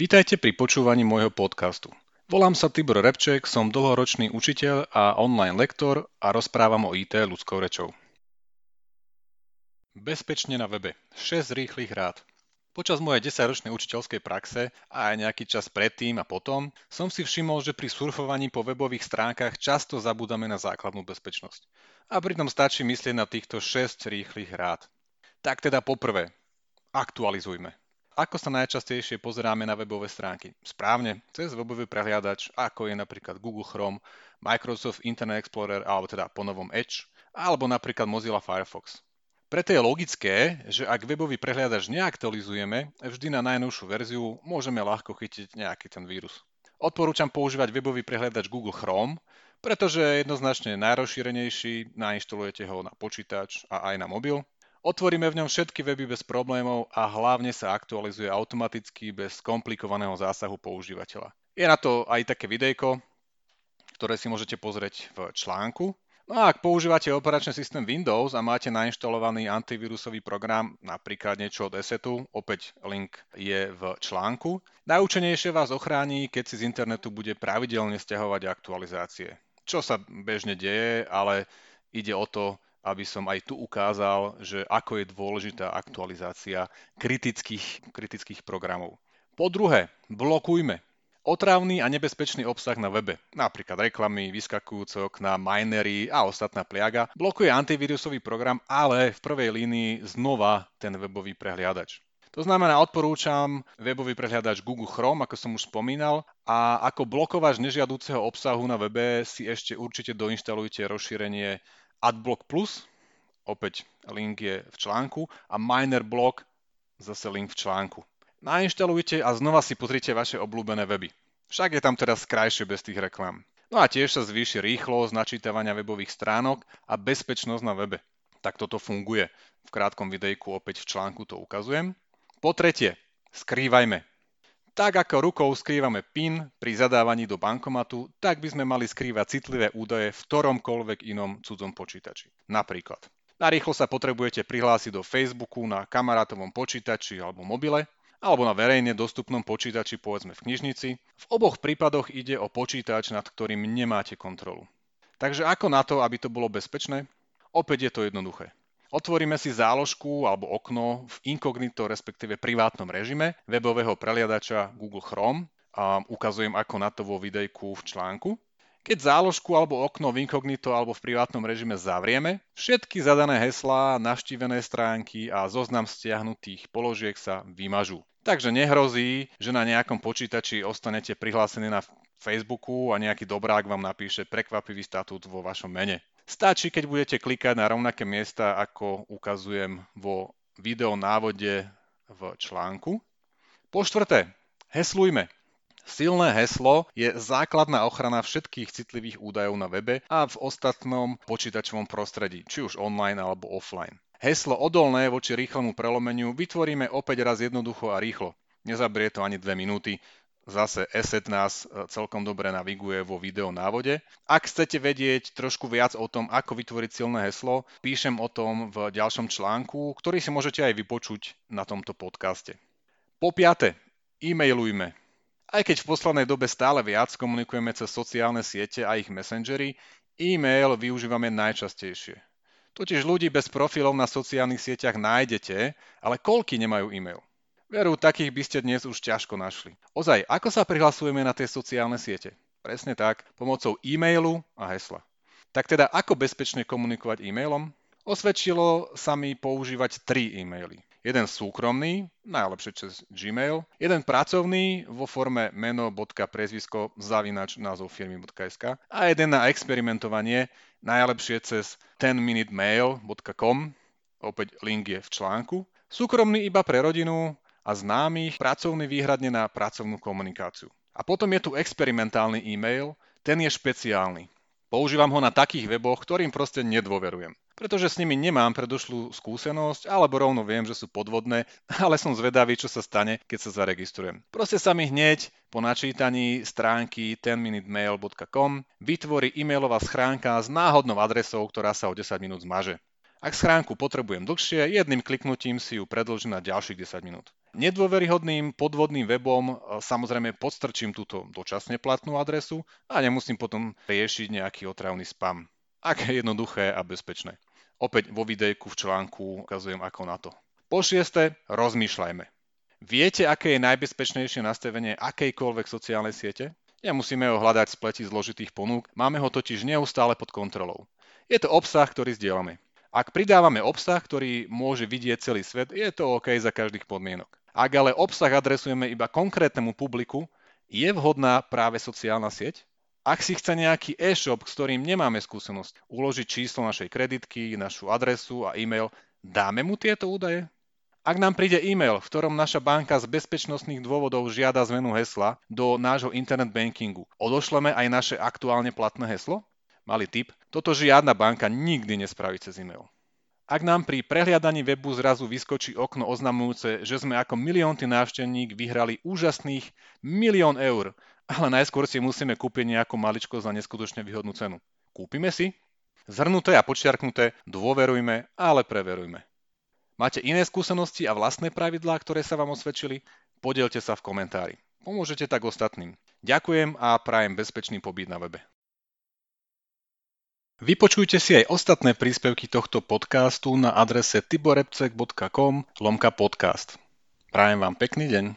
Vítajte pri počúvaní môjho podcastu. Volám sa Tibor Repček, som dlhoročný učiteľ a online lektor a rozprávam o IT ľudskou rečou. Bezpečne na webe. 6 rýchlych rád. Počas mojej 10-ročnej učiteľskej praxe a aj nejaký čas predtým a potom som si všimol, že pri surfovaní po webových stránkach často zabúdame na základnú bezpečnosť. A pritom stačí myslieť na týchto 6 rýchlych rád. Tak teda poprvé, aktualizujme. Ako sa najčastejšie pozeráme na webové stránky? Správne, cez webový prehliadač, ako je napríklad Google Chrome, Microsoft Internet Explorer, alebo teda po novom Edge, alebo napríklad Mozilla Firefox. Preto je logické, že ak webový prehliadač neaktualizujeme, vždy na najnovšiu verziu môžeme ľahko chytiť nejaký ten vírus. Odporúčam používať webový prehliadač Google Chrome, pretože je jednoznačne najrozšírenejší, nainštalujete ho na počítač a aj na mobil Otvoríme v ňom všetky weby bez problémov a hlavne sa aktualizuje automaticky bez komplikovaného zásahu používateľa. Je na to aj také videjko, ktoré si môžete pozrieť v článku. No a ak používate operačný systém Windows a máte nainštalovaný antivírusový program, napríklad niečo od Esetu, opäť link je v článku, najúčenejšie vás ochráni, keď si z internetu bude pravidelne stiahovať aktualizácie. Čo sa bežne deje, ale ide o to, aby som aj tu ukázal, že ako je dôležitá aktualizácia kritických, kritických programov. Po druhé, blokujme otravný a nebezpečný obsah na webe, napríklad reklamy, vyskakujúce okna, minery a ostatná pliaga, blokuje antivírusový program, ale v prvej línii znova ten webový prehliadač. To znamená, odporúčam webový prehliadač Google Chrome, ako som už spomínal, a ako blokovač nežiadúceho obsahu na webe si ešte určite doinštalujte rozšírenie Adblock Plus, opäť link je v článku, a Miner Block, zase link v článku. Nainštalujte a znova si pozrite vaše obľúbené weby. Však je tam teraz krajšie bez tých reklám. No a tiež sa zvýši rýchlosť načítavania webových stránok a bezpečnosť na webe. Tak toto funguje. V krátkom videjku opäť v článku to ukazujem. Po tretie, skrývajme. Tak ako rukou skrývame PIN pri zadávaní do bankomatu, tak by sme mali skrývať citlivé údaje v ktoromkoľvek inom cudzom počítači. Napríklad, narýchlo sa potrebujete prihlásiť do Facebooku na kamarátovom počítači alebo mobile, alebo na verejne dostupnom počítači povedzme v knižnici. V oboch prípadoch ide o počítač, nad ktorým nemáte kontrolu. Takže ako na to, aby to bolo bezpečné? Opäť je to jednoduché. Otvoríme si záložku alebo okno v inkognito, respektíve privátnom režime webového preliadača Google Chrome a ukazujem ako na to vo videjku v článku. Keď záložku alebo okno v inkognito alebo v privátnom režime zavrieme, všetky zadané heslá, navštívené stránky a zoznam stiahnutých položiek sa vymažú. Takže nehrozí, že na nejakom počítači ostanete prihlásení na Facebooku a nejaký dobrák vám napíše prekvapivý statút vo vašom mene. Stačí, keď budete klikať na rovnaké miesta, ako ukazujem vo video návode v článku. Po štvrté, heslujme. Silné heslo je základná ochrana všetkých citlivých údajov na webe a v ostatnom počítačovom prostredí, či už online alebo offline. Heslo odolné voči rýchlemu prelomeniu vytvoríme opäť raz jednoducho a rýchlo. Nezabrie to ani dve minúty, Zase ESET nás e, celkom dobre naviguje vo video návode. Ak chcete vedieť trošku viac o tom, ako vytvoriť silné heslo, píšem o tom v ďalšom článku, ktorý si môžete aj vypočuť na tomto podcaste. Po piate, e-mailujme. Aj keď v poslednej dobe stále viac komunikujeme cez sociálne siete a ich messengery, e-mail využívame najčastejšie. Totiž ľudí bez profilov na sociálnych sieťach nájdete, ale koľky nemajú e-mail? Veru, takých by ste dnes už ťažko našli. Ozaj, ako sa prihlasujeme na tie sociálne siete? Presne tak, pomocou e-mailu a hesla. Tak teda, ako bezpečne komunikovať e-mailom? Osvedčilo sa mi používať tri e-maily. Jeden súkromný, najlepšie cez Gmail, jeden pracovný vo forme meno.prezvisko zavinač názov firmy.sk a jeden na experimentovanie, najlepšie cez 10minutemail.com, opäť link je v článku, súkromný iba pre rodinu, a známych pracovný výhradne na pracovnú komunikáciu. A potom je tu experimentálny e-mail, ten je špeciálny. Používam ho na takých weboch, ktorým proste nedôverujem. Pretože s nimi nemám predošlú skúsenosť, alebo rovno viem, že sú podvodné, ale som zvedavý, čo sa stane, keď sa zaregistrujem. Proste sa mi hneď po načítaní stránky 10minutemail.com vytvorí e-mailová schránka s náhodnou adresou, ktorá sa o 10 minút zmaže. Ak schránku potrebujem dlhšie, jedným kliknutím si ju predlžím na ďalších 10 minút. Nedôveryhodným podvodným webom e, samozrejme podstrčím túto dočasne platnú adresu a nemusím potom riešiť nejaký otravný spam. Aké jednoduché a bezpečné. Opäť vo videjku v článku ukazujem ako na to. Po šieste, rozmýšľajme. Viete, aké je najbezpečnejšie nastavenie akejkoľvek sociálnej siete? Nemusíme ho hľadať spleti zložitých ponúk, máme ho totiž neustále pod kontrolou. Je to obsah, ktorý zdieľame. Ak pridávame obsah, ktorý môže vidieť celý svet, je to OK za každých podmienok. Ak ale obsah adresujeme iba konkrétnemu publiku, je vhodná práve sociálna sieť? Ak si chce nejaký e-shop, s ktorým nemáme skúsenosť, uložiť číslo našej kreditky, našu adresu a e-mail, dáme mu tieto údaje? Ak nám príde e-mail, v ktorom naša banka z bezpečnostných dôvodov žiada zmenu hesla do nášho internet bankingu, odošleme aj naše aktuálne platné heslo? Malý tip, toto žiadna banka nikdy nespraví cez e-mail. Ak nám pri prehliadaní webu zrazu vyskočí okno oznamujúce, že sme ako miliónty návštevník vyhrali úžasných milión eur, ale najskôr si musíme kúpiť nejakú maličko za neskutočne výhodnú cenu. Kúpime si? Zhrnuté a počiarknuté, dôverujme, ale preverujme. Máte iné skúsenosti a vlastné pravidlá, ktoré sa vám osvedčili? Podielte sa v komentári. Pomôžete tak ostatným. Ďakujem a prajem bezpečný pobyt na webe. Vypočujte si aj ostatné príspevky tohto podcastu na adrese tiborepcek.com lomka podcast. Prajem vám pekný deň.